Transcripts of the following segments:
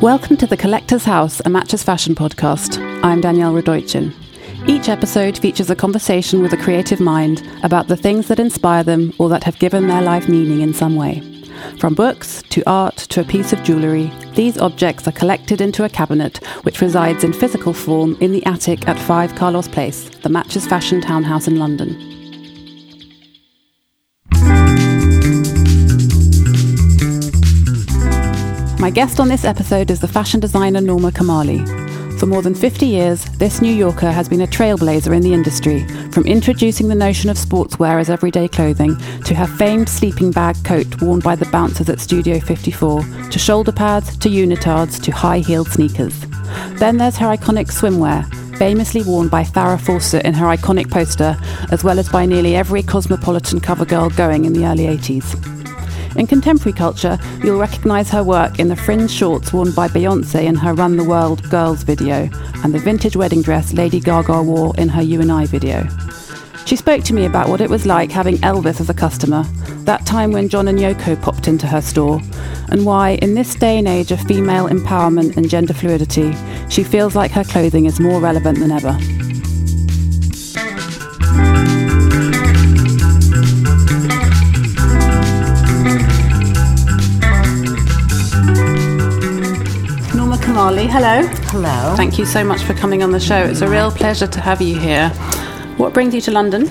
Welcome to The Collector's House, a Matches Fashion podcast. I'm Danielle Radojcin. Each episode features a conversation with a creative mind about the things that inspire them or that have given their life meaning in some way. From books to art to a piece of jewellery, these objects are collected into a cabinet which resides in physical form in the attic at 5 Carlos Place, the Matches Fashion townhouse in London. My guest on this episode is the fashion designer Norma Kamali. For more than 50 years, this New Yorker has been a trailblazer in the industry, from introducing the notion of sportswear as everyday clothing to her famed sleeping bag coat worn by the bouncers at Studio 54, to shoulder pads, to unitards, to high heeled sneakers. Then there's her iconic swimwear, famously worn by Farrah Fawcett in her iconic poster, as well as by nearly every cosmopolitan cover girl going in the early 80s. In contemporary culture, you'll recognise her work in the fringe shorts worn by Beyonce in her Run the World Girls video, and the vintage wedding dress Lady Gaga wore in her You and I video. She spoke to me about what it was like having Elvis as a customer, that time when John and Yoko popped into her store, and why, in this day and age of female empowerment and gender fluidity, she feels like her clothing is more relevant than ever. Kamali, hello. Hello. Thank you so much for coming on the show. It's a real pleasure to have you here. What brings you to London?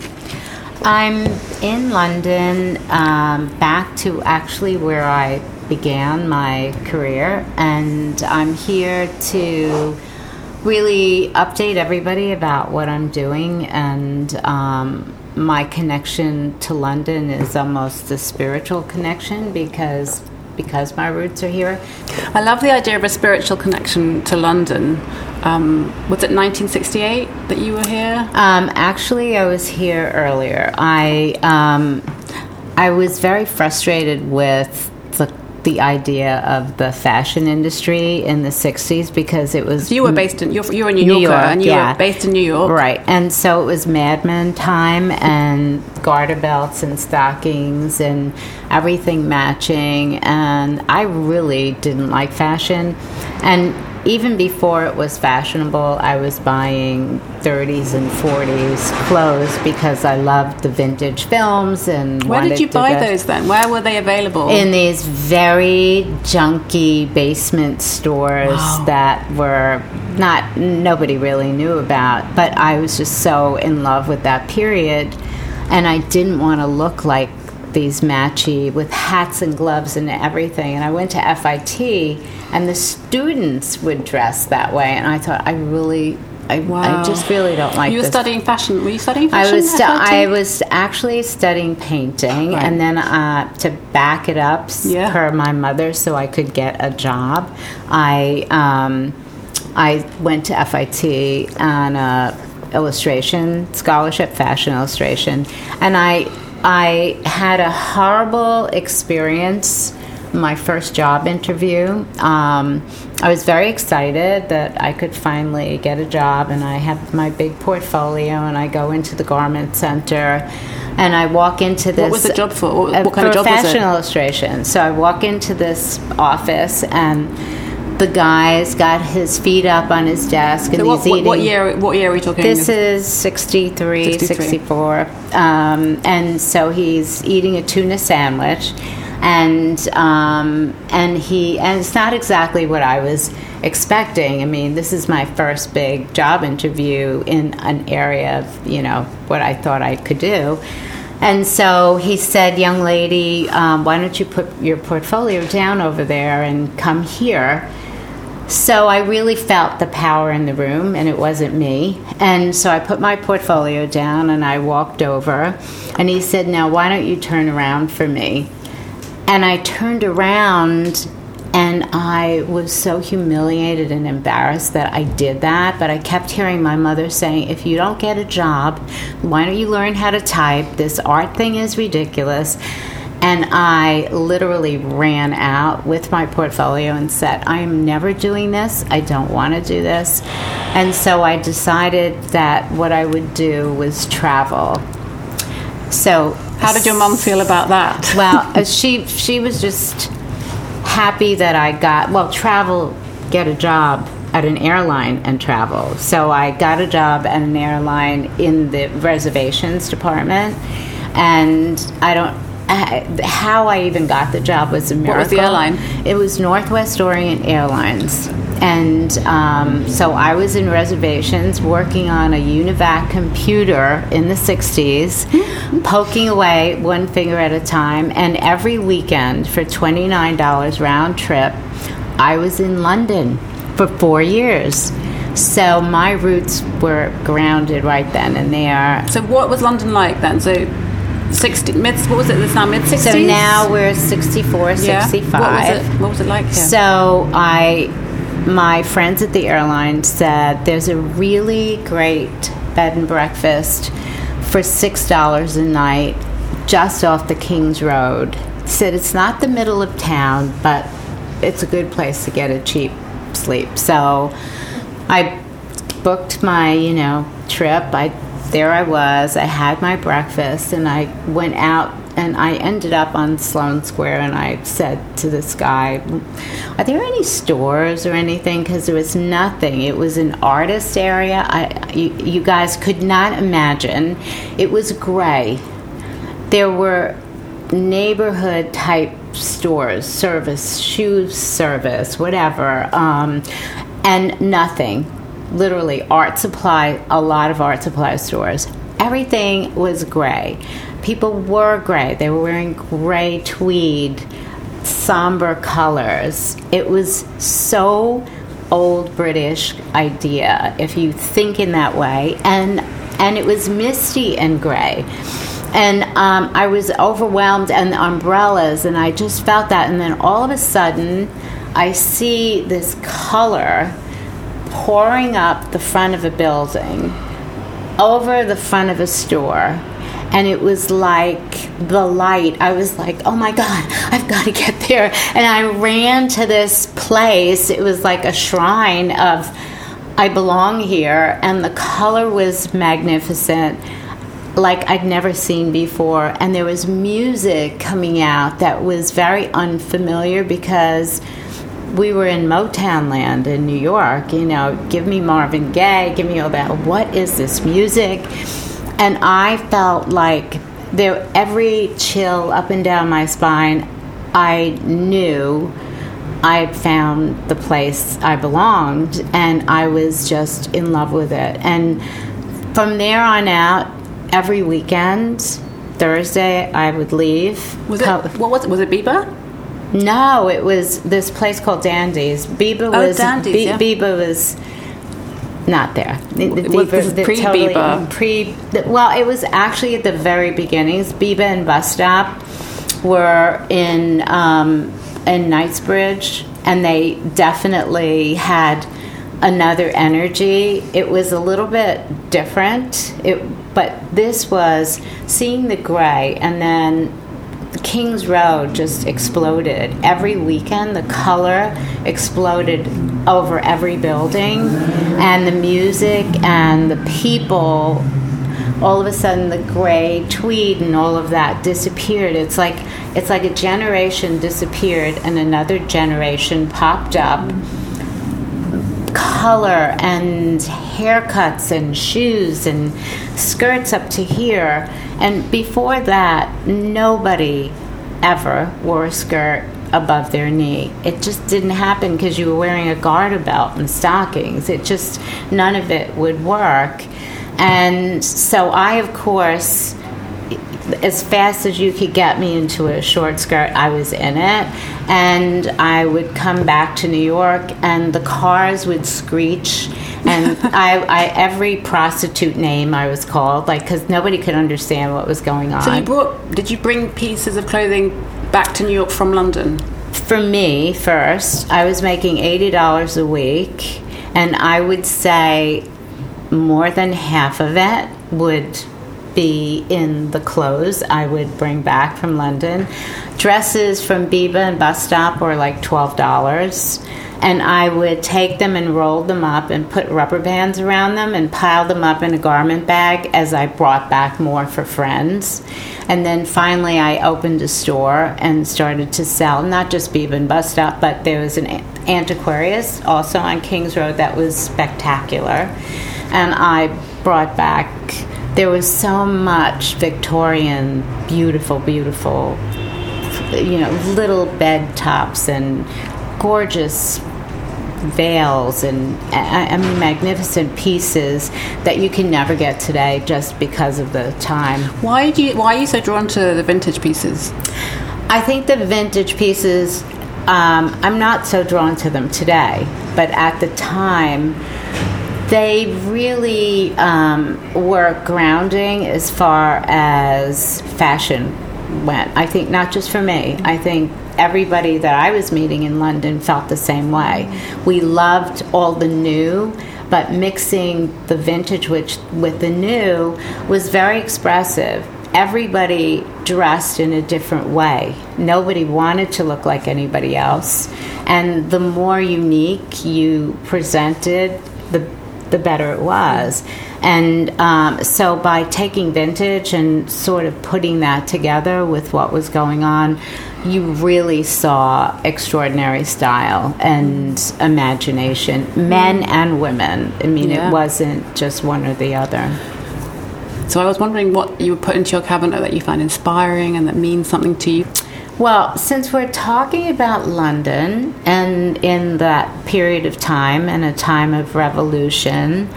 I'm in London, um, back to actually where I began my career, and I'm here to really update everybody about what I'm doing and um, my connection to London is almost a spiritual connection because because my roots are here. I love the idea of a spiritual connection to London. Um, was it 1968 that you were here? Um, actually, I was here earlier. I um, I was very frustrated with the idea of the fashion industry in the 60s because it was. So you were based in, you're, you're a New, New Yorker, York, and you yeah. were based in New York. Right. And so it was Mad Men time and garter belts and stockings and everything matching. And I really didn't like fashion. And even before it was fashionable, I was buying 30s and 40s clothes because I loved the vintage films and. Where did you buy those then? Where were they available? In these very junky basement stores wow. that were not nobody really knew about, but I was just so in love with that period, and I didn't want to look like these matchy with hats and gloves and everything. And I went to FIT, and the students would dress that way, and I thought I really. I, wow. I just really don't like. You were this. studying fashion. Were you studying fashion? I was. Stu- I was actually studying painting, right. and then uh, to back it up yeah. per my mother, so I could get a job. I um, I went to FIT on a illustration scholarship, fashion illustration, and I I had a horrible experience my first job interview. Um, I was very excited that I could finally get a job, and I have my big portfolio, and I go into the garment center. And I walk into this. What was the job for? What, what kind of job fashion was it? illustration. So I walk into this office, and the guy's got his feet up on his desk and so what, he's eating. What year? What year are we talking? This is 63, 63. 64, um, and so he's eating a tuna sandwich, and um, and he and it's not exactly what I was expecting. I mean, this is my first big job interview in an area of you know what I thought I could do. And so he said, Young lady, um, why don't you put your portfolio down over there and come here? So I really felt the power in the room, and it wasn't me. And so I put my portfolio down and I walked over, and he said, Now, why don't you turn around for me? And I turned around and I was so humiliated and embarrassed that I did that. But I kept hearing my mother saying, if you don't get a job, why don't you learn how to type? This art thing is ridiculous. And I literally ran out with my portfolio and said, I am never doing this. I don't want to do this. And so I decided that what I would do was travel. So, how did your mom feel about that? well, uh, she she was just happy that I got well travel get a job at an airline and travel. So I got a job at an airline in the reservations department, and I don't. How I even got the job was a miracle. What was the airline? It was Northwest Orient Airlines. And um, so I was in reservations working on a UNIVAC computer in the 60s, poking away one finger at a time. And every weekend for $29 round trip, I was in London for four years. So my roots were grounded right then and there. So what was London like then? So 60 mid what was it it's now mid 60s so now we're 64 yeah. 65 what was it, what was it like here? so i my friends at the airline said there's a really great bed and breakfast for six dollars a night just off the king's road. Said it's not the middle of town but it's a good place to get a cheap sleep. So i booked my you know trip. I there I was. I had my breakfast and I went out and I ended up on Sloane Square and I said to this guy, Are there any stores or anything? Because there was nothing. It was an artist area. I, you, you guys could not imagine. It was gray. There were neighborhood type stores, service, shoes service, whatever, um, and nothing literally art supply, a lot of art supply stores. Everything was gray. People were gray. They were wearing gray tweed, somber colors. It was so old British idea if you think in that way. And and it was misty and gray. And um, I was overwhelmed, and umbrellas, and I just felt that. And then all of a sudden, I see this color pouring up the front of a building over the front of a store and it was like the light. I was like, oh my God, I've got to get there. And I ran to this place. It was like a shrine of, I belong here. And the color was magnificent, like I'd never seen before. And there was music coming out that was very unfamiliar because we were in Motown land in New York, you know, give me Marvin Gaye, give me all that. What is this music? And I felt like there every chill up and down my spine, I knew I had found the place I belonged and I was just in love with it. And from there on out, every weekend, Thursday, I would leave. Was it, what was it? Was it Biba? No, it was this place called Dandy's. Biba oh, was Dandy's, B- yeah. Biba was not there. The, the was Biba, pre totally, Biba? Pre. The, well, it was actually at the very beginnings. Biba and Bus Stop were in um, in Knightsbridge, and they definitely had another energy. It was a little bit different. It, but this was seeing the gray, and then King's Road just exploded. Every weekend, the color exploded over every building, and the music and the people. All of a sudden, the gray tweed and all of that disappeared. It's like it's like a generation disappeared and another generation popped up. Color and haircuts and shoes and skirts up to here and before that, nobody ever wore a skirt above their knee. It just didn't happen because you were wearing a garter belt and stockings. It just, none of it would work. And so I, of course, as fast as you could get me into a short skirt, I was in it. And I would come back to New York, and the cars would screech and I, I, every prostitute name I was called, like because nobody could understand what was going on. So you brought? Did you bring pieces of clothing back to New York from London? For me, first, I was making eighty dollars a week, and I would say more than half of it would be in the clothes I would bring back from London. Dresses from Biba and Bus Stop were like $12 and I would take them and roll them up and put rubber bands around them and pile them up in a garment bag as I brought back more for friends. And then finally, I opened a store and started to sell not just Biba and Bus Stop, but there was an antiquarius also on Kings Road that was spectacular. And I brought back, there was so much Victorian, beautiful, beautiful, you know, little bed tops and gorgeous veils and I mean magnificent pieces that you can never get today just because of the time. Why do you why are you so drawn to the vintage pieces? I think the vintage pieces um, I'm not so drawn to them today, but at the time they really um, were grounding as far as fashion went. I think not just for me. I think everybody that I was meeting in London felt the same way. We loved all the new, but mixing the vintage which, with the new was very expressive. Everybody dressed in a different way. Nobody wanted to look like anybody else. And the more unique you presented, the the better it was. And um, so by taking vintage and sort of putting that together with what was going on, you really saw extraordinary style and imagination, men and women. I mean, yeah. it wasn't just one or the other. So I was wondering what you would put into your cabinet that you find inspiring and that means something to you. Well, since we're talking about London and in that period of time and a time of revolution,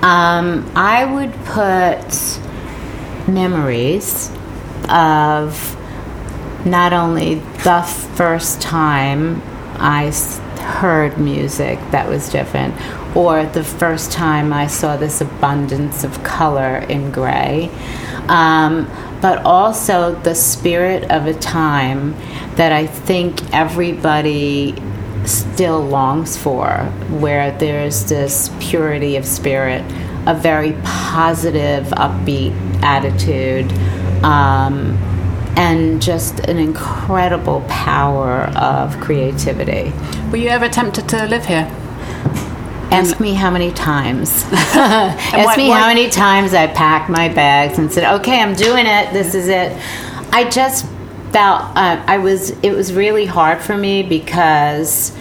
um, I would put memories of not only the first time I heard music that was different, or the first time I saw this abundance of color in gray, um, but also the spirit of a time that I think everybody still longs for, where there's this purity of spirit, a very positive, upbeat attitude. Um, and just an incredible power of creativity. Were you ever tempted to live here? Ask me how many times. Ask me how many times I packed my bags and said, "Okay, I'm doing it. This is it." I just felt uh, I was. It was really hard for me because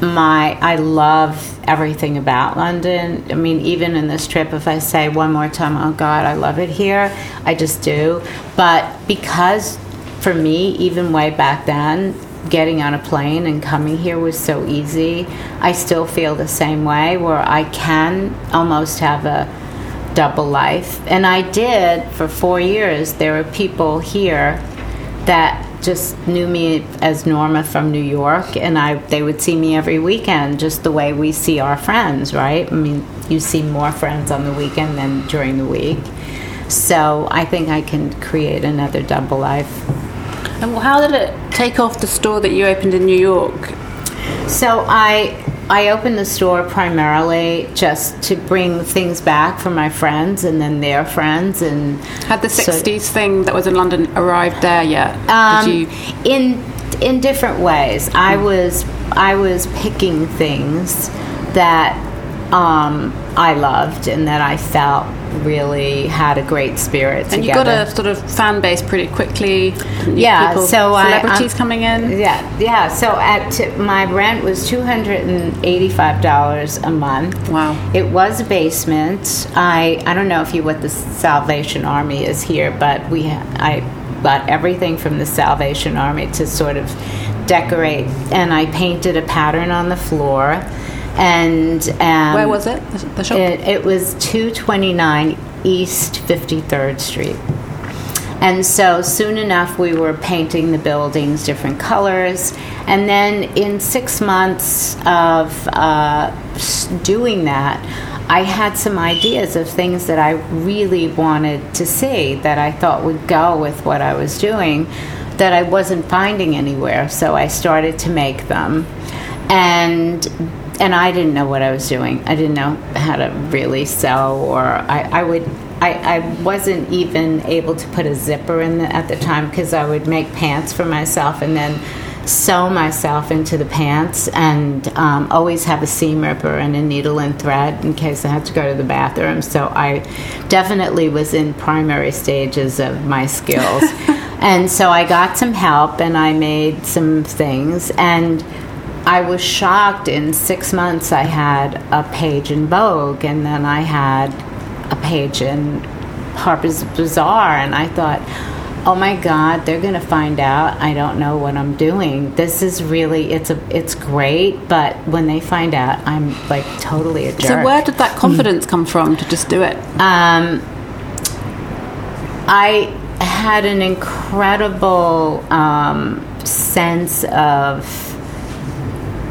my I love everything about London. I mean, even in this trip, if I say one more time, "Oh God, I love it here," I just do. But because for me, even way back then, getting on a plane and coming here was so easy. I still feel the same way, where I can almost have a double life, and I did for four years. There were people here that just knew me as Norma from New York, and I they would see me every weekend, just the way we see our friends, right? I mean, you see more friends on the weekend than during the week. So I think I can create another double life. And how did it take off the store that you opened in New York? So I I opened the store primarily just to bring things back for my friends and then their friends and had the '60s so, thing that was in London arrived there yet? Um, you? In in different ways. I was I was picking things that um, I loved and that I felt really had a great spirit. And together. you got a sort of fan base pretty quickly. Yeah, People, so celebrities I, um, coming in. Yeah, yeah. So at my rent was two hundred and eighty-five dollars a month. Wow. It was a basement. I I don't know if you what the Salvation Army is here, but we I bought everything from the Salvation Army to sort of decorate, and I painted a pattern on the floor and um, where was it? The shop. It, it was two twenty nine East Fifty Third Street. And so soon enough, we were painting the buildings different colors. And then in six months of uh, doing that, I had some ideas of things that I really wanted to see that I thought would go with what I was doing that I wasn't finding anywhere. So I started to make them. And and I didn't know what I was doing. I didn't know how to really sew, or I, I would I, I wasn't even able to put a zipper in the, at the time because I would make pants for myself and then sew myself into the pants and um, always have a seam ripper and a needle and thread in case I had to go to the bathroom. So I definitely was in primary stages of my skills. and so I got some help and I made some things. And I was shocked in six months I had a page in Vogue and then I had a page in Harper's Bazaar. And I thought, oh my god they're going to find out. I don't know what i'm doing. This is really it's a it's great but when they find out i'm like totally a jerk. so where did that confidence come from to just do it? Um, i had an incredible um, sense of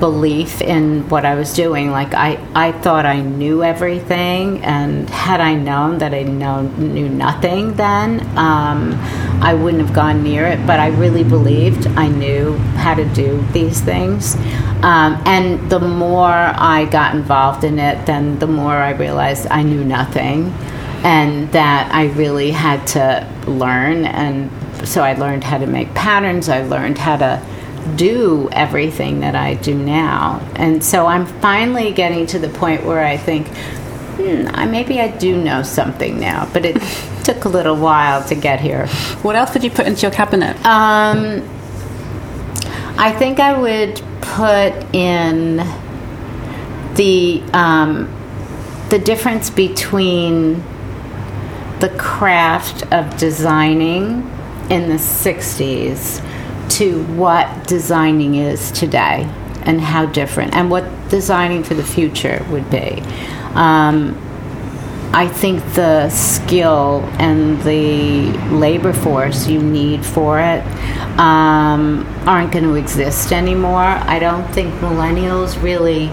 belief in what I was doing. Like I, I thought I knew everything, and had I known that I know, knew nothing, then um, I wouldn't have gone near it. But I really believed I knew how to do these things. Um, and the more I got involved in it, then the more I realized I knew nothing, and that I really had to learn. And so I learned how to make patterns. I learned how to do everything that I do now. And so I'm finally getting to the point where I think, hmm, I, maybe I do know something now, but it took a little while to get here. What else would you put into your cabinet? Um, I think I would put in the um, the difference between the craft of designing in the 60s to what designing is today and how different and what designing for the future would be. Um, I think the skill and the labor force you need for it um, aren't going to exist anymore. I don't think millennials really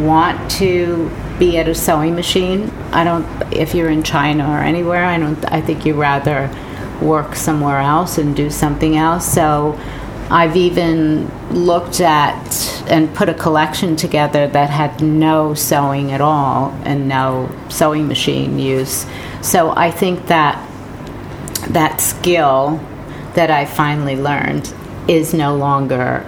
want to be at a sewing machine. I don't. If you're in China or anywhere, I don't. I think you rather work somewhere else and do something else. So I've even looked at and put a collection together that had no sewing at all and no sewing machine use. So I think that that skill that I finally learned is no longer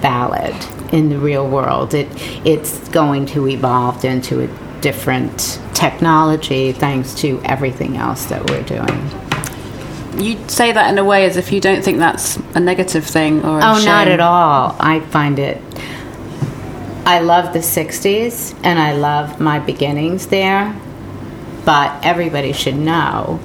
valid in the real world. It it's going to evolve into a different technology thanks to everything else that we're doing you say that in a way as if you don't think that's a negative thing or oh not at all. I find it i love the 60s and i love my beginnings there but everybody should know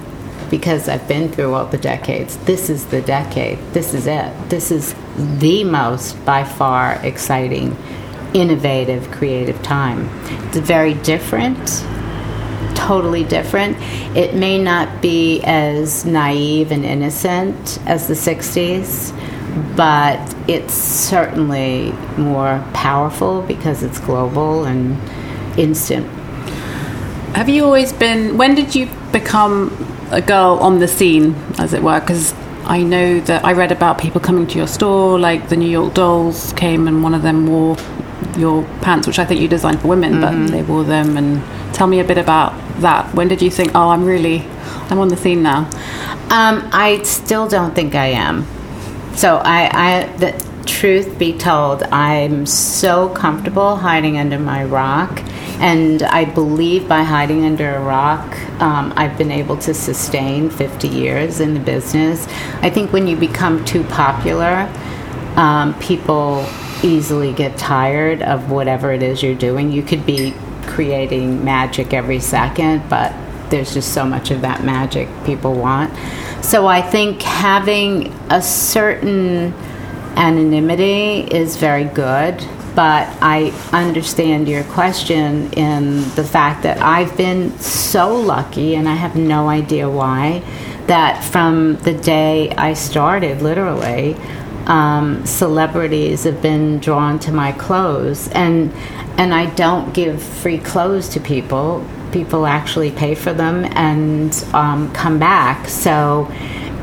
because i've been through all the decades this is the decade this is it. This is the most by far exciting innovative creative time. It's very different totally different. It may not be as naive and innocent as the 60s, but it's certainly more powerful because it's global and instant. Have you always been, when did you become a girl on the scene, as it were? Because I know that I read about people coming to your store, like the New York Dolls came and one of them wore your pants, which I think you designed for women, mm-hmm. but they wore them. And tell me a bit about that. When did you think, oh, I'm really, I'm on the scene now? Um, I still don't think I am. So I, I, the truth be told, I'm so comfortable hiding under my rock, and I believe by hiding under a rock, um, I've been able to sustain 50 years in the business. I think when you become too popular, um, people easily get tired of whatever it is you're doing. You could be creating magic every second, but there's just so much of that magic people want. So I think having a certain anonymity is very good, but I understand your question in the fact that I've been so lucky, and I have no idea why, that from the day I started, literally, um, celebrities have been drawn to my clothes, and and I don't give free clothes to people. People actually pay for them and um, come back. So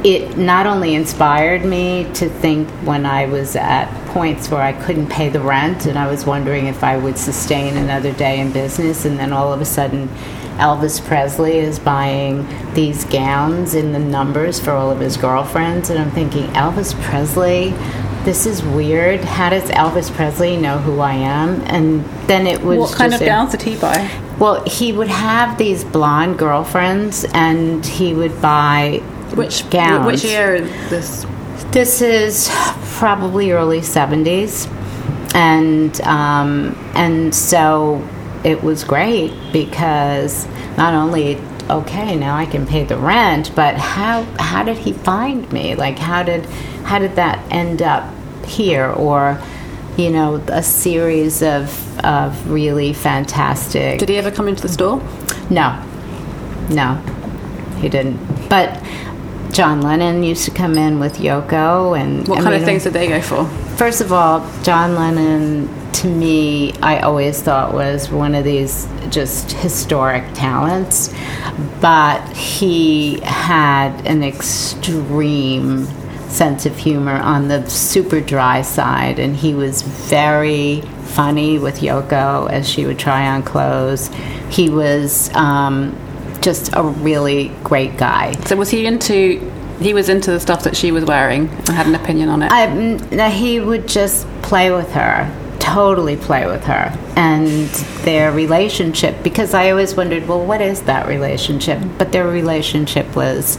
it not only inspired me to think when I was at points where I couldn't pay the rent and I was wondering if I would sustain another day in business, and then all of a sudden Elvis Presley is buying these gowns in the numbers for all of his girlfriends, and I'm thinking, Elvis Presley, this is weird. How does Elvis Presley know who I am? And then it was. What kind of a, gowns did he buy? Well, he would have these blonde girlfriends, and he would buy which gowns. Which year is this? This is probably early seventies, and um, and so it was great because not only okay now I can pay the rent, but how how did he find me? Like how did how did that end up here? Or you know a series of of really fantastic did he ever come into the store? No. No. He didn't. But john lennon used to come in with yoko and what I kind mean, of things did they go for? First of all john lennon to me i always thought was one of these just historic talents but he had an extreme sense of humor on the super dry side, and he was very funny with Yoko as she would try on clothes. He was um, just a really great guy. So was he into? He was into the stuff that she was wearing and had an opinion on it. I, he would just play with her, totally play with her, and their relationship. Because I always wondered, well, what is that relationship? But their relationship was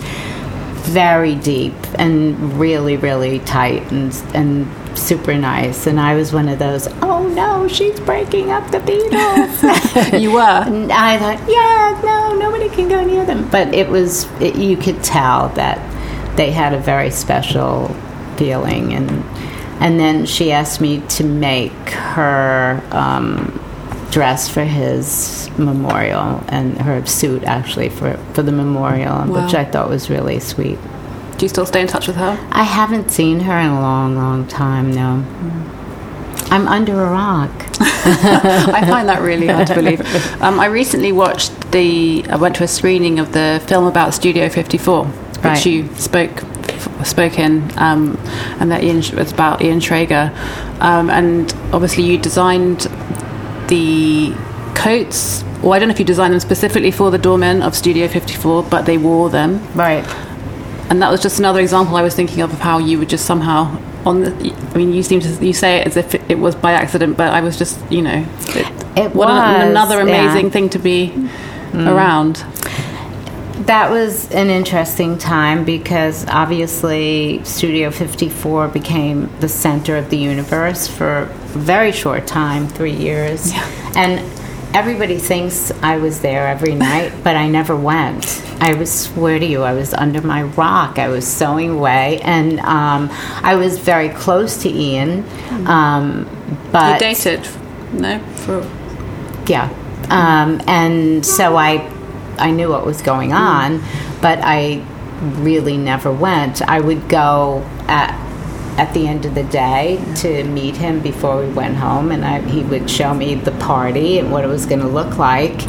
very deep and really, really tight and and super nice. And I was one of those. Oh no, she's breaking up the Beatles. you were. And I thought, yeah, no, nobody can go near them. But it was. It, you could tell that they had a very special feeling and. And then she asked me to make her um, dress for his memorial and her suit actually for, for the memorial, wow. which I thought was really sweet. Do you still stay in touch with her? I haven't seen her in a long, long time, no. I'm under a rock. I find that really hard to believe. Um, I recently watched the. I went to a screening of the film about Studio 54, which right. you spoke spoke in, um, and that Ian was about Ian Schrager, um, and obviously you designed the coats. Well, I don't know if you designed them specifically for the doormen of Studio 54, but they wore them. Right. And that was just another example I was thinking of of how you would just somehow on the. I mean, you seem to you say it as if it, was by accident, but I was just you know, it, it what was, an, another amazing yeah. thing to be mm. around. That was an interesting time because obviously Studio 54 became the center of the universe for a very short time, three years. Yeah. And everybody thinks I was there every night, but I never went. I was swear to you, I was under my rock. I was sewing away, and um, I was very close to Ian. Um, but you dated, no? For yeah, um, and so I, I knew what was going on, but I really never went. I would go at at the end of the day to meet him before we went home, and I, he would show me the party and what it was going to look like.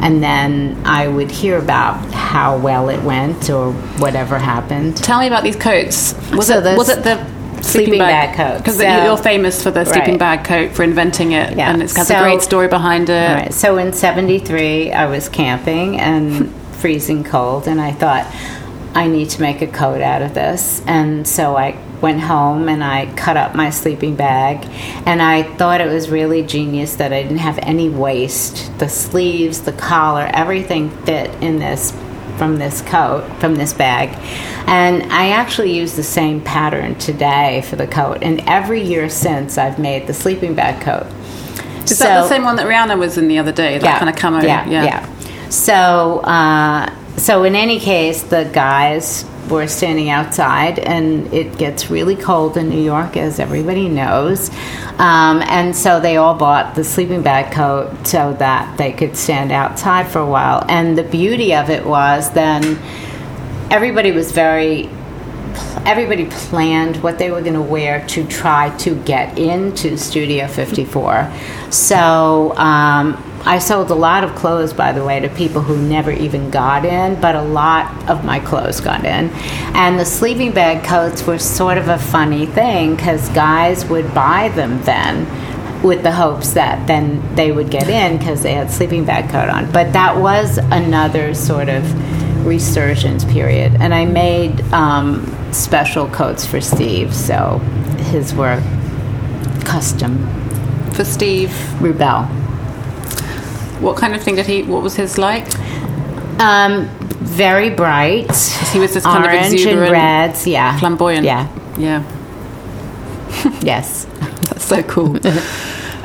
And then I would hear about how well it went or whatever happened. Tell me about these coats. Was so it was it the sleeping, sleeping bag, coat? Because so, you're famous for the sleeping right. bag coat for inventing it, yeah. and it has so, a great story behind it. Right. So in '73, I was camping and freezing cold, and I thought I need to make a coat out of this, and so I went home and I cut up my sleeping bag. And I thought it was really genius that I didn't have any waste. The sleeves, the collar, everything fit in this from this coat, from this bag. And I actually use the same pattern today for the coat. And every year since, I've made the sleeping bag coat. Is so, that the same one that Rihanna was in the other day? That yeah, kind of camo? Yeah, yeah. yeah. So, uh, so in any case, the guys we're standing outside, and it gets really cold in New York, as everybody knows. Um, and so they all bought the sleeping bag coat so that they could stand outside for a while. And the beauty of it was then everybody was very everybody planned what they were going to wear to try to get into Studio 54. So um, I sold a lot of clothes, by the way, to people who never even got in, but a lot of my clothes got in. And the sleeping bag coats were sort of a funny thing because guys would buy them then with the hopes that then they would get in because they had sleeping bag coat on. But that was another sort of resurgence period, and I made um, special coats for Steve, so his were custom for Steve Rubell. What kind of thing did he? What was his like? Um, very bright. He was this kind orange of exuberant, and reds. Yeah, flamboyant. Yeah, yeah. yes, that's so cool.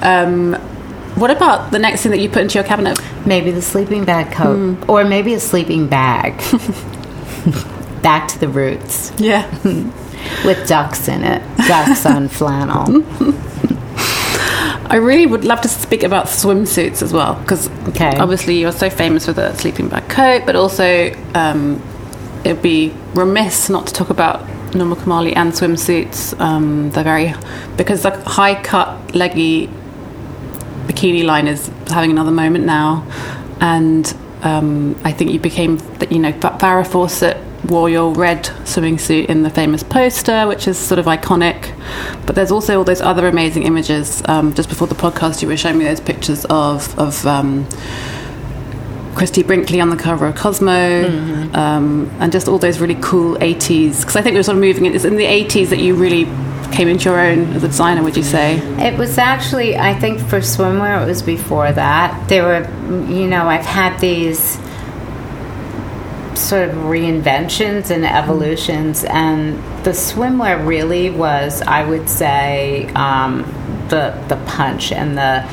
um, what about the next thing that you put into your cabinet? Maybe the sleeping bag coat, mm. or maybe a sleeping bag. Back to the roots. Yeah, with ducks in it. Ducks on flannel. I really would love to speak about swimsuits as well, because okay. obviously you're so famous for the sleeping bag coat, but also um, it'd be remiss not to talk about Norma Kamali and swimsuits. Um, they're very because the high cut leggy bikini line is having another moment now, and um, I think you became you know Farrah Fawcett wore your red swimming suit in the famous poster, which is sort of iconic. But there's also all those other amazing images. Um, just before the podcast, you were showing me those pictures of of um, Christie Brinkley on the cover of Cosmo, mm-hmm. um, and just all those really cool 80s. Because I think we were sort of moving. It's in the 80s that you really came into your own as a designer. Would you say? It was actually, I think, for swimwear, it was before that. There were, you know, I've had these sort of reinventions and evolutions, and the swimwear really was, I would say, um, the the punch and the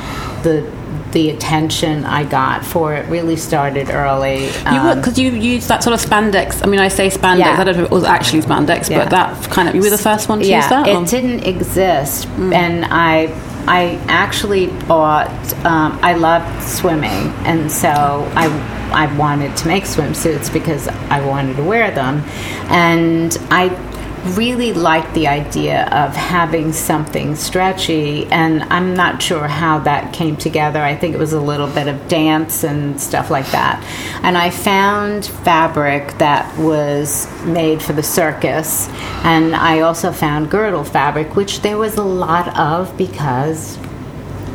the the attention I got for it really started early. Um, you because you used that sort of spandex. I mean, I say spandex. Yeah. I don't know if it was actually spandex, yeah. but that kind of you were the first one to yeah, use that. It or? didn't exist, mm. and I I actually bought. Um, I loved swimming, and so I I wanted to make swimsuits because I wanted to wear them, and I really liked the idea of having something stretchy, and I'm not sure how that came together. I think it was a little bit of dance and stuff like that. And I found fabric that was made for the circus, and I also found girdle fabric, which there was a lot of because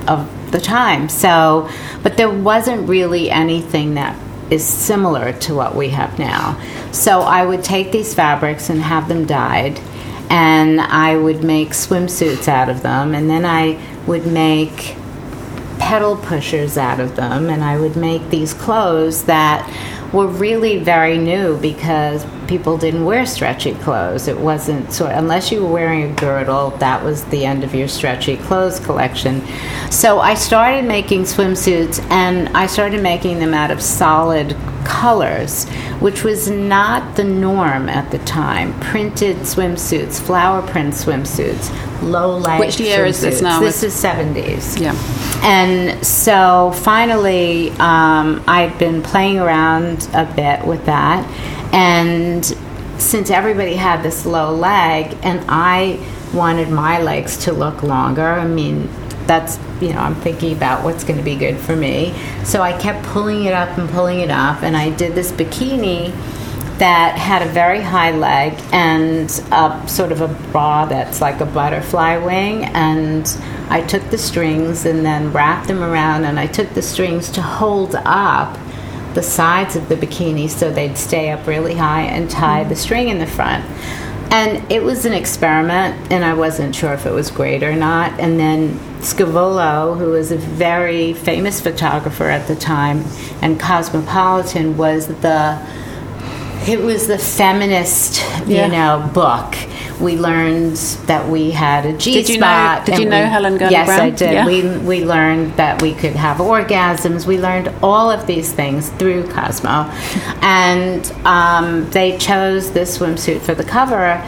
of the time. So, but there wasn't really anything that is similar to what we have now. So I would take these fabrics and have them dyed, and I would make swimsuits out of them, and then I would make pedal pushers out of them, and I would make these clothes that were really very new because people didn't wear stretchy clothes. It wasn't so unless you were wearing a girdle, that was the end of your stretchy clothes collection. So I started making swimsuits and I started making them out of solid colors, which was not the norm at the time. Printed swimsuits, flower print swimsuits, low leg. Which year swimsuits. is this now? This is seventies. Yeah. And so finally, um, I'd been playing around a bit with that, and since everybody had this low leg, and I wanted my legs to look longer. I mean, that's you know i'm thinking about what's going to be good for me so i kept pulling it up and pulling it up and i did this bikini that had a very high leg and a, sort of a bra that's like a butterfly wing and i took the strings and then wrapped them around and i took the strings to hold up the sides of the bikini so they'd stay up really high and tie the string in the front and it was an experiment, and I wasn't sure if it was great or not. And then Scavullo, who was a very famous photographer at the time, and Cosmopolitan was the it was the feminist, yeah. you know, book. We learned that we had a G did you spot. Know, did you know we, Helen Gurley Yes, Brown? I did. Yeah. We we learned that we could have orgasms. We learned all of these things through Cosmo, and um, they chose this swimsuit for the cover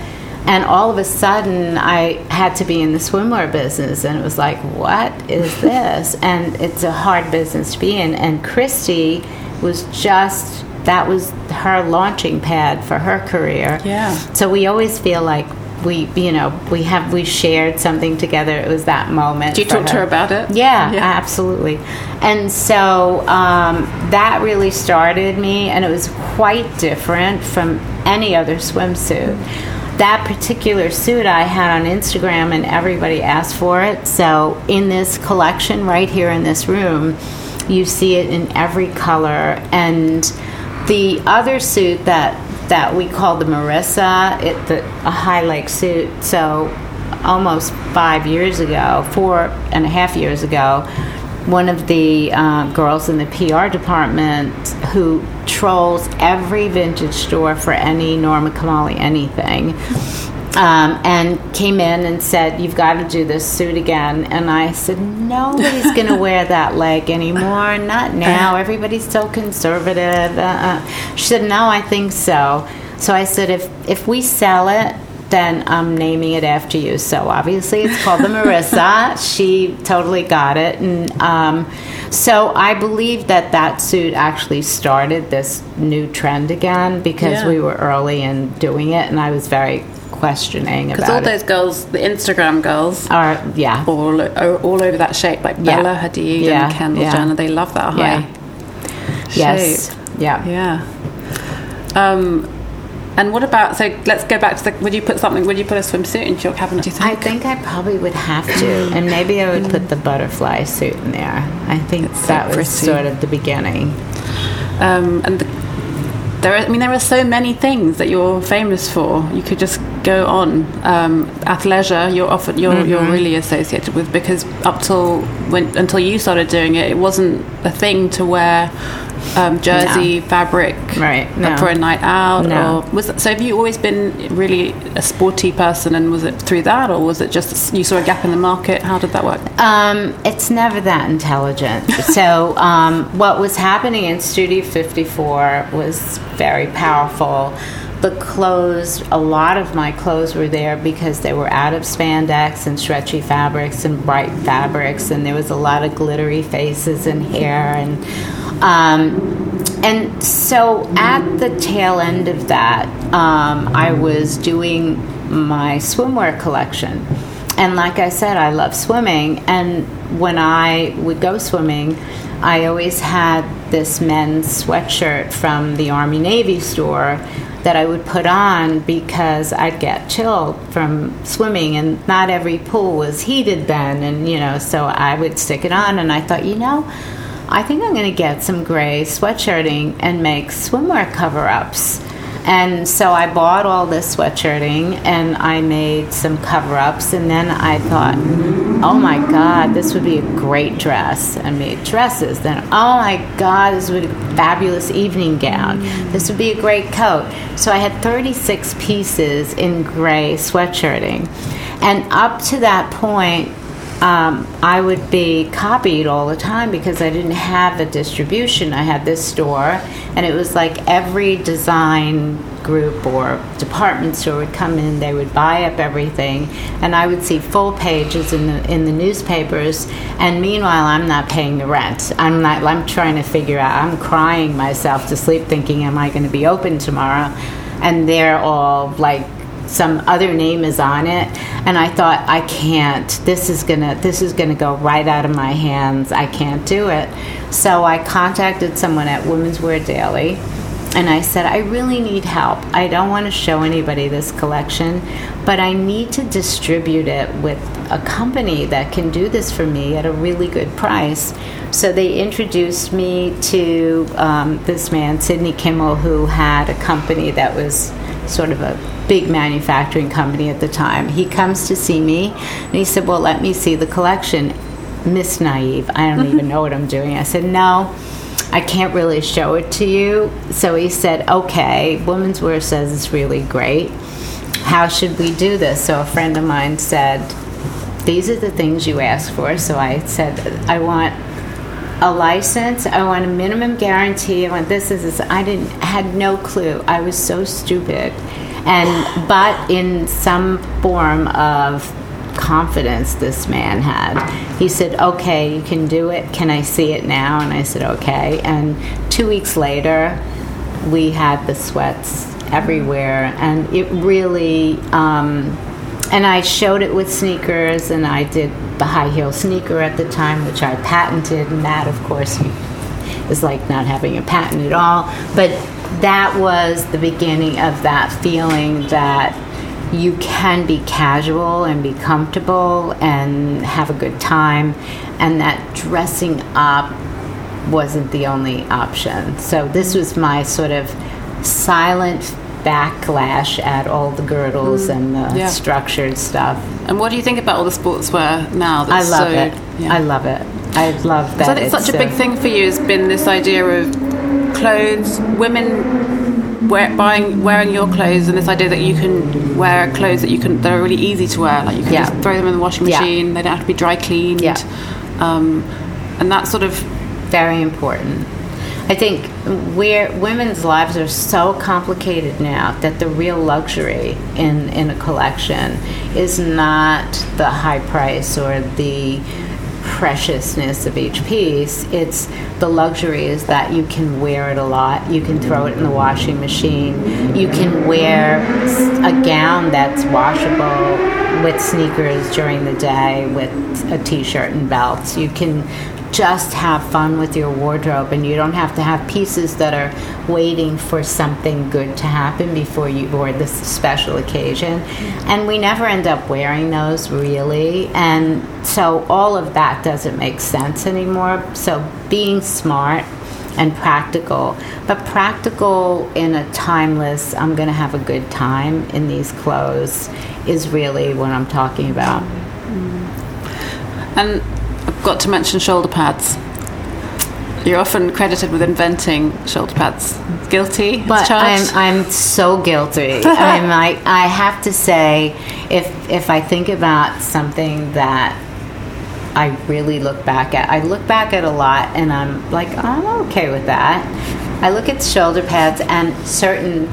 and all of a sudden i had to be in the swimwear business and it was like what is this and it's a hard business to be in and Christie was just that was her launching pad for her career yeah so we always feel like we you know we have we shared something together it was that moment Did you talk her. to her about it yeah, yeah. absolutely and so um, that really started me and it was quite different from any other swimsuit that particular suit I had on Instagram, and everybody asked for it. So in this collection right here in this room, you see it in every color. And the other suit that that we call the Marissa, it, the, a highlight suit. So almost five years ago, four and a half years ago, one of the uh, girls in the PR department who trolls every vintage store for any Norma Kamali anything. Um, and came in and said, You've got to do this suit again. And I said, Nobody's going to wear that leg anymore. Not now. Everybody's so conservative. Uh-uh. She said, No, I think so. So I said, If, if we sell it, then I'm naming it after you. So obviously it's called the Marissa. she totally got it. And um, so I believe that that suit actually started this new trend again because yeah. we were early in doing it and I was very questioning because all those girls, the Instagram girls, are yeah all all over that shape, like yeah. Bella Hadid yeah. and Kendall yeah. Jenner. They love that high yeah. Yes. Yeah. Yeah. Um, and what about? So let's go back to the. Would you put something? Would you put a swimsuit into your cabinet? Do you think? I think I probably would have to, and maybe I would put the butterfly suit in there. I think it's that so was sort of the beginning. Um, and the, there, are, I mean, there are so many things that you're famous for. You could just go on. Um, athleisure, you're often you're mm-hmm. you're really associated with because up till when until you started doing it, it wasn't a thing to wear um, jersey no. fabric right no. for a night out no. or was it, so have you always been really a sporty person and was it through that or was it just you saw a gap in the market how did that work um, it's never that intelligent so um, what was happening in studio 54 was very powerful the clothes, a lot of my clothes were there because they were out of spandex and stretchy fabrics and bright fabrics, and there was a lot of glittery faces and hair and um, and so at the tail end of that, um, I was doing my swimwear collection. And like I said, I love swimming. And when I would go swimming, I always had this men's sweatshirt from the Army Navy store that I would put on because I'd get chilled from swimming, and not every pool was heated then. And, you know, so I would stick it on, and I thought, you know, I think I'm going to get some gray sweatshirting and make swimwear cover ups. And so I bought all this sweatshirting and I made some cover ups. And then I thought, oh my God, this would be a great dress. I made dresses. Then, oh my God, this would be a fabulous evening gown. This would be a great coat. So I had 36 pieces in gray sweatshirting. And up to that point, um, I would be copied all the time because I didn't have a distribution. I had this store, and it was like every design group or department store would come in. They would buy up everything, and I would see full pages in the in the newspapers. And meanwhile, I'm not paying the rent. I'm not. I'm trying to figure out. I'm crying myself to sleep, thinking, "Am I going to be open tomorrow?" And they're all like some other name is on it. And i thought i can't. This is gonna this is gonna go right out of my hands. I can't do it. So i contacted someone at women's wear daily and i said i really need help. I don't want to show anybody this collection but i need to distribute it with a company that can do this for me at a really good price. So they introduced me to um, this man sidney kimmel who had a company that was sort of a big manufacturing company at the time. He comes to see me and he said, Well, let me see the collection. Miss Naive, I don't even know what I'm doing. I said, No, I can't really show it to you. So he said, Okay, Women's Wear says it's really great. How should we do this? So a friend of mine said, These are the things you asked for. So I said, I want a license. I want a minimum guarantee. I want this, this, this. I didn't had no clue. I was so stupid and but in some form of confidence this man had. He said, "Okay, you can do it. Can I see it now?" And I said, "Okay." And 2 weeks later, we had the sweats everywhere and it really um, and I showed it with sneakers and I did the high heel sneaker at the time which I patented and that of course is like not having a patent at all but that was the beginning of that feeling that you can be casual and be comfortable and have a good time, and that dressing up wasn't the only option. So this was my sort of silent backlash at all the girdles mm. and the yeah. structured stuff. And what do you think about all the sportswear now? I love so, it. Yeah. I love it. I love that. I think such a big thing for you has been this idea of clothes, women wear, buying, wearing your clothes, and this idea that you can wear clothes that you can that are really easy to wear. Like you can yeah. just throw them in the washing machine; they don't have to be dry cleaned. Yeah. Um, and that's sort of very important. I think where women's lives are so complicated now that the real luxury in, in a collection is not the high price or the preciousness of each piece. It's the luxury is that you can wear it a lot. You can throw it in the washing machine. You can wear a gown that's washable with sneakers during the day with a t-shirt and belts. You can just have fun with your wardrobe and you don't have to have pieces that are waiting for something good to happen before you or this special occasion. Mm-hmm. And we never end up wearing those really. And so all of that doesn't make sense anymore. So being smart and practical but practical in a timeless i'm going to have a good time in these clothes is really what i'm talking about. Mm-hmm. And I've got to mention shoulder pads. You're often credited with inventing shoulder pads. Guilty? But I'm, I'm so guilty. I'm like, I have to say, if if I think about something that I really look back at, I look back at a lot, and I'm like, I'm okay with that. I look at shoulder pads and certain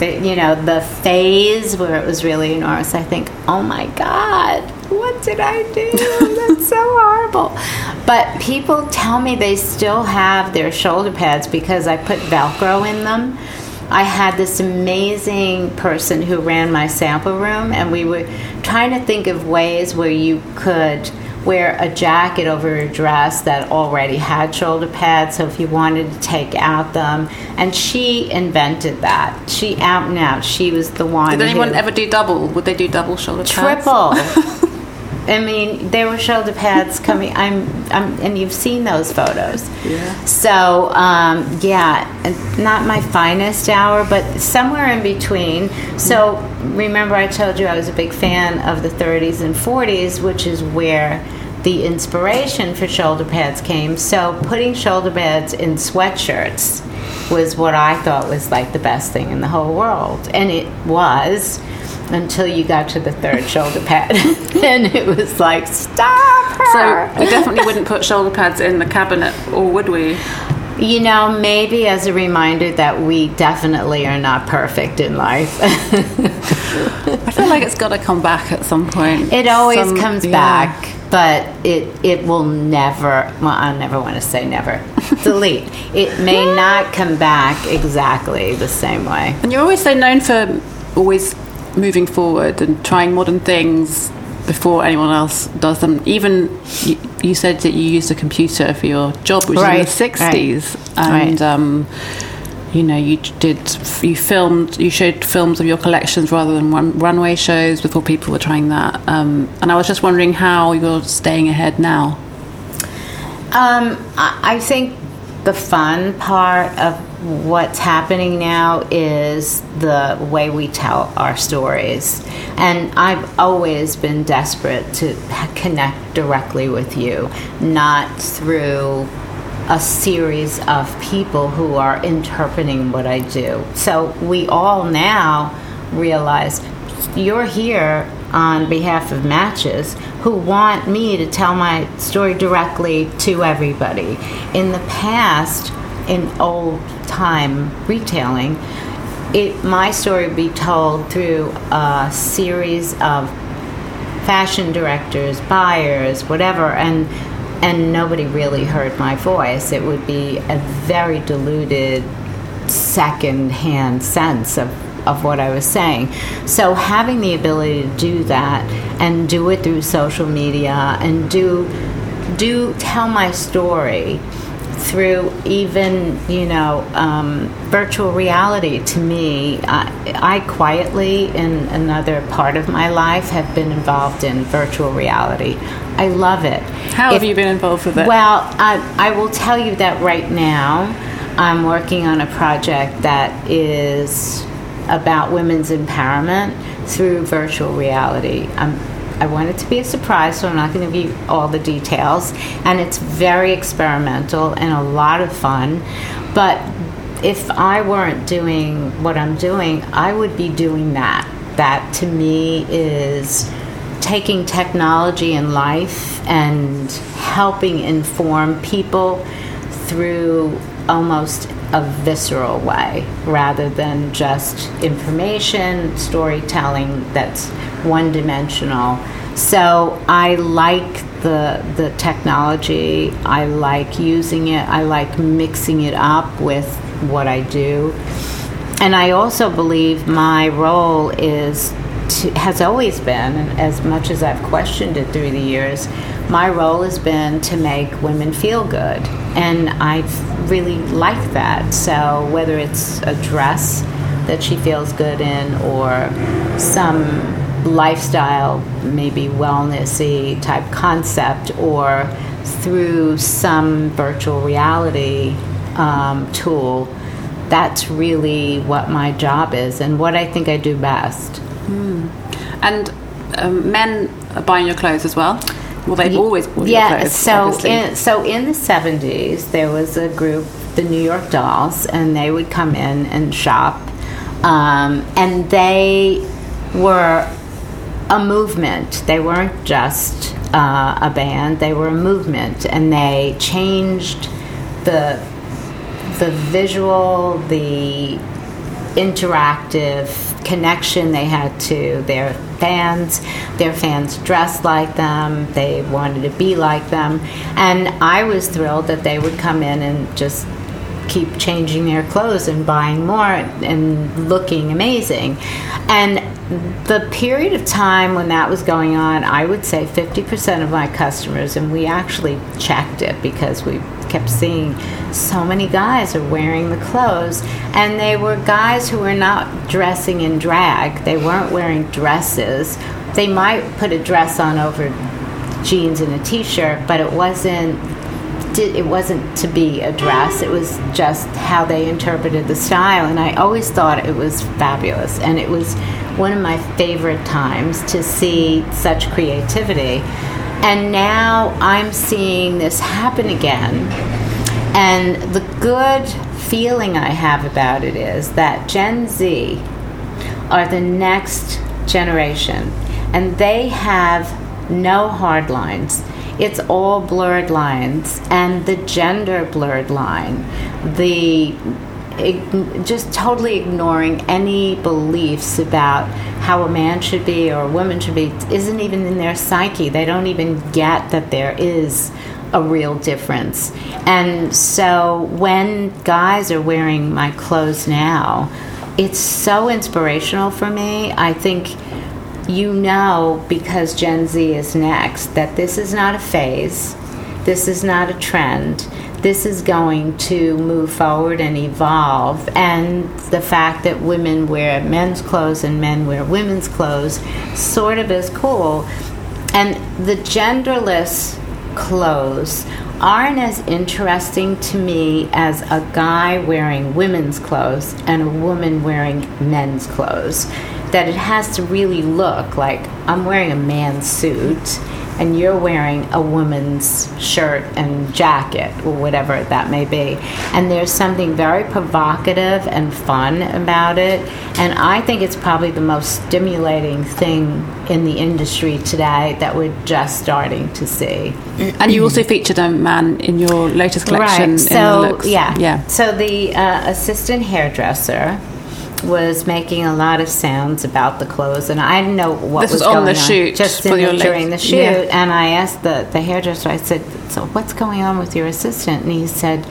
you know, the phase where it was really enormous, I think, oh my God, what did I do? That's so horrible. But people tell me they still have their shoulder pads because I put Velcro in them. I had this amazing person who ran my sample room, and we were trying to think of ways where you could wear a jacket over a dress that already had shoulder pads. So if you wanted to take out them, and she invented that. She out and out. She was the one. Did anyone ever do double? Would they do double shoulder pads? Triple. I mean, there were shoulder pads coming. I'm, I'm, and you've seen those photos. Yeah. So, um, yeah, not my finest hour, but somewhere in between. So, remember, I told you I was a big fan of the 30s and 40s, which is where the inspiration for shoulder pads came. So, putting shoulder pads in sweatshirts was what I thought was like the best thing in the whole world, and it was until you got to the third shoulder pad. and it was like, stop her. So we definitely wouldn't put shoulder pads in the cabinet, or would we? You know, maybe as a reminder that we definitely are not perfect in life. I feel like it's got to come back at some point. It always some, comes yeah. back, but it it will never. Well, I never want to say never. Delete. It may not come back exactly the same way. And you're always so known for always moving forward and trying modern things before anyone else does them. Even you, you said that you used a computer for your job, which right. was in the '60s, right. and right. Um, you know you did you filmed you showed films of your collections rather than run, runway shows before people were trying that. Um, and I was just wondering how you're staying ahead now. Um, I think the fun part of what's happening now is the way we tell our stories. And I've always been desperate to connect directly with you, not through a series of people who are interpreting what I do. So we all now realize you're here on behalf of matches who want me to tell my story directly to everybody. In the past, in old time retailing, it my story would be told through a series of fashion directors, buyers, whatever, and and nobody really heard my voice. It would be a very diluted second-hand sense of of what I was saying. So having the ability to do that and do it through social media and do do tell my story through even you know um, virtual reality to me I, I, quietly in another part of my life have been involved in virtual reality. I love it. How if, have you been involved with it? Well I, I will tell you that right now i'm working on a project that is about women's empowerment through virtual reality. I'm I want it to be a surprise, so I'm not going to give you all the details. And it's very experimental and a lot of fun. But if I weren't doing what I'm doing, I would be doing that. That to me is taking technology in life and helping inform people through almost a visceral way rather than just information, storytelling that's one dimensional. So I like the the technology. I like using it. I like mixing it up with what I do. And I also believe my role is has always been, as much as I've questioned it through the years, my role has been to make women feel good. And I really like that. So whether it's a dress that she feels good in or some lifestyle, maybe wellnessy type concept, or through some virtual reality um, tool, that's really what my job is and what I think I do best. Mm. And um, men are buying your clothes as well. Well, they've always bought yeah, clothes. So, in, so in the '70s, there was a group, the New York Dolls, and they would come in and shop, um, and they were a movement. They weren't just uh, a band; they were a movement, and they changed the the visual, the interactive connection they had to their fans. Their fans dressed like them. They wanted to be like them. And I was thrilled that they would come in and just keep changing their clothes and buying more and looking amazing. And the period of time when that was going on, I would say 50% of my customers, and we actually checked it because we kept seeing so many guys are wearing the clothes, and they were guys who were not dressing in drag. They weren't wearing dresses. They might put a dress on over jeans and a t-shirt, but it wasn't it wasn't to be a dress. It was just how they interpreted the style, and I always thought it was fabulous. And it was one of my favorite times to see such creativity. And now I'm seeing this happen again. And the good feeling I have about it is that Gen Z are the next generation, and they have no hard lines. It's all blurred lines, and the gender blurred line, the just totally ignoring any beliefs about how a man should be or a woman should be isn't even in their psyche. They don't even get that there is a real difference. And so when guys are wearing my clothes now, it's so inspirational for me. I think you know because Gen Z is next that this is not a phase. This is not a trend this is going to move forward and evolve. And the fact that women wear men's clothes and men wear women's clothes sort of is cool. And the genderless clothes aren't as interesting to me as a guy wearing women's clothes and a woman wearing men's clothes. That it has to really look like I'm wearing a man's suit and you're wearing a woman's shirt and jacket or whatever that may be. And there's something very provocative and fun about it. And I think it's probably the most stimulating thing in the industry today that we're just starting to see. And you also featured a man in your latest collection. Right. So, yeah. Yeah. So the uh, assistant hairdresser was making a lot of sounds about the clothes, and I didn't know what this was, was on the shoot, just the, during the shoot. Yeah. And I asked the the hairdresser. I said, "So what's going on with your assistant?" And he said.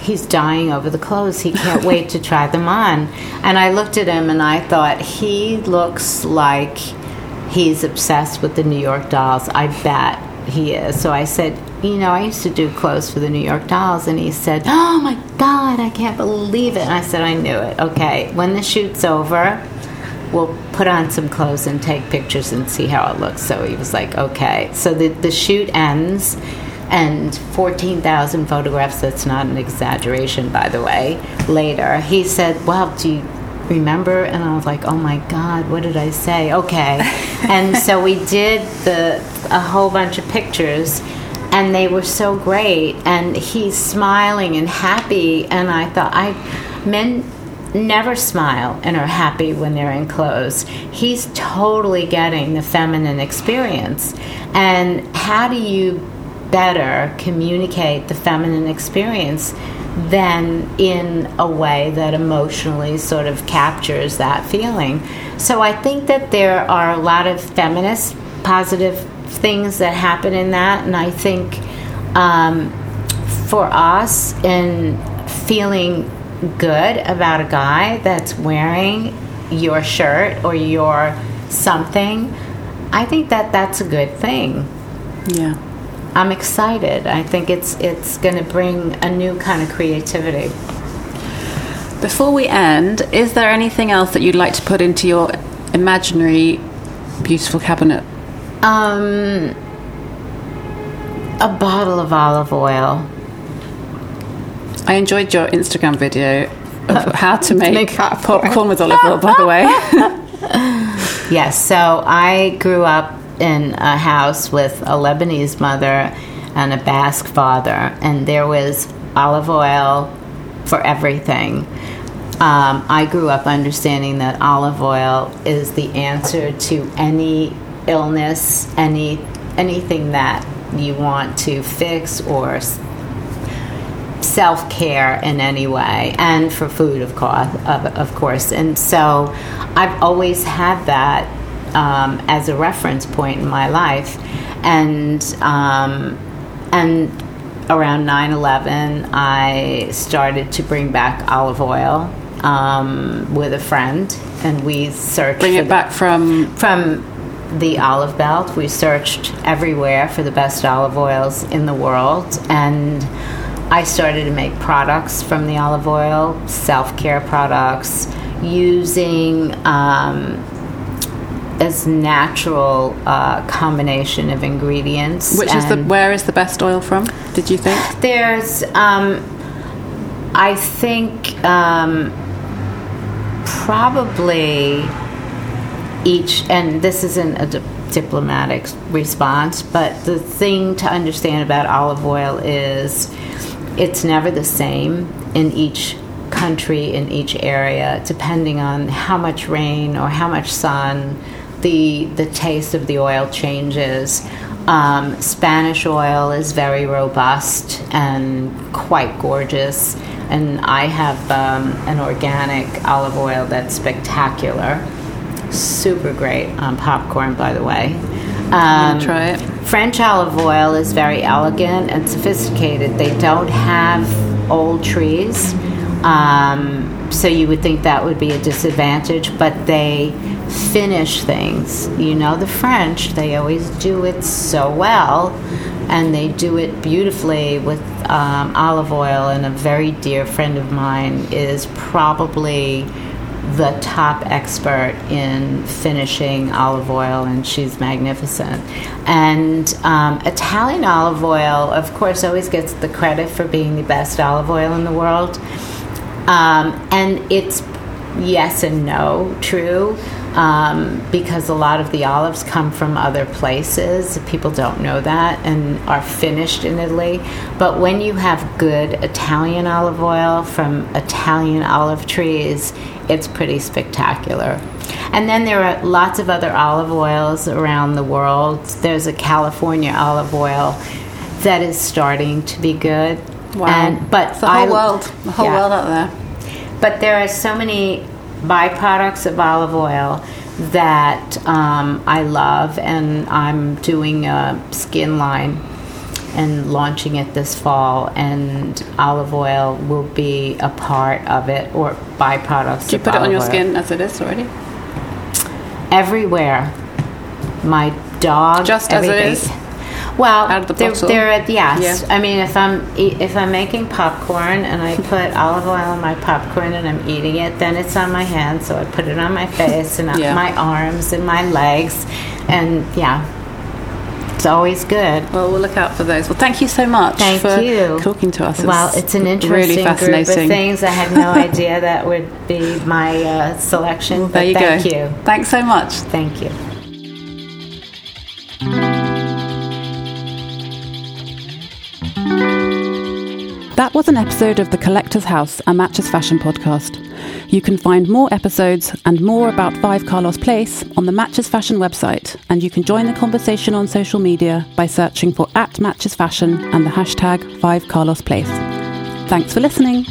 He's dying over the clothes. He can't wait to try them on. And I looked at him and I thought, he looks like he's obsessed with the New York dolls. I bet he is. So I said, you know, I used to do clothes for the New York Dolls, and he said, oh my God, I can't believe it. And I said, I knew it. Okay, when the shoot's over, we'll put on some clothes and take pictures and see how it looks. So he was like, okay. So the, the shoot ends, and 14,000 photographs, that's not an exaggeration, by the way, later, he said, well, do you remember? And I was like, oh my God, what did I say? Okay. and so we did the a whole bunch of pictures and they were so great and he's smiling and happy and I thought I men never smile and are happy when they're in clothes. He's totally getting the feminine experience. And how do you better communicate the feminine experience than in a way that emotionally sort of captures that feeling? So I think that there are a lot of feminist positive things that happen in that, and I think um, for us in feeling good about a guy that's wearing your shirt or your something, I think that that's a good thing. Yeah. I'm excited. I think it's it's going to bring a new kind of creativity. Before we end, is there anything else that you'd like to put into your imaginary beautiful cabinet? Um, a bottle of olive oil. I enjoyed your Instagram video of how to make, make popcorn. popcorn with olive oil, by the way. yes, so I grew up in a house with a Lebanese mother and a Basque father, and there was olive oil for everything. Um, I grew up understanding that olive oil is the answer to any illness, any anything that you want to fix or self care in any way, and for food, of course, of, of course. And so, I've always had that um, as a reference point in my life, and um, and around 9-11 i started to bring back olive oil um, with a friend and we searched bring it back from from the olive belt we searched everywhere for the best olive oils in the world and I started to make products from the olive oil, self care products, using um, as natural uh, combination of ingredients. Which is the where is the best oil from? Did you think there's? Um, I think um, probably each, and this isn't a di- diplomatic response, but the thing to understand about olive oil is it's never the same in each country, in each area, depending on how much rain or how much sun. The, the taste of the oil changes. Um, Spanish oil is very robust and quite gorgeous. And I have um, an organic olive oil that's spectacular. Super great on popcorn, by the way. Um, try it. French olive oil is very elegant and sophisticated. They don't have old trees, um, so you would think that would be a disadvantage, but they finish things. You know, the French, they always do it so well, and they do it beautifully with um, olive oil. And a very dear friend of mine is probably the top expert in finishing olive oil, and she's magnificent. And um, Italian olive oil, of course, always gets the credit for being the best olive oil in the world. Um, and it's yes and no true um, because a lot of the olives come from other places. People don't know that and are finished in Italy. But when you have good Italian olive oil from Italian olive trees, it's pretty spectacular. And then there are lots of other olive oils around the world. There's a California olive oil that is starting to be good. Wow! And, but it's the whole I, world, the whole yeah. world out there. But there are so many byproducts of olive oil that um, I love, and I'm doing a skin line and launching it this fall, and olive oil will be a part of it or byproducts. Do you put it on your oil. skin as it is already? Everywhere. My dog. Just everything. as it is. Well, out of the they're, they're at- yes. Yeah. I mean, if I'm if I'm making popcorn and I put olive oil on my popcorn and I'm eating it, then it's on my hands. So I put it on my face and on Yeah. my arms and my legs, and yeah, it's always good. Well, we'll look out for those. Well, thank you so much Thank for you. talking to us. Well, it's an interesting really group of things. I had no idea that would be my uh, selection. Well, but there you thank go. you. Thanks so much. Thank you. That was an episode of The Collector's House, a Matches Fashion podcast. You can find more episodes and more about 5 Carlos Place on the Matches Fashion website, and you can join the conversation on social media by searching for at Matches Fashion and the hashtag 5 Carlos Place. Thanks for listening.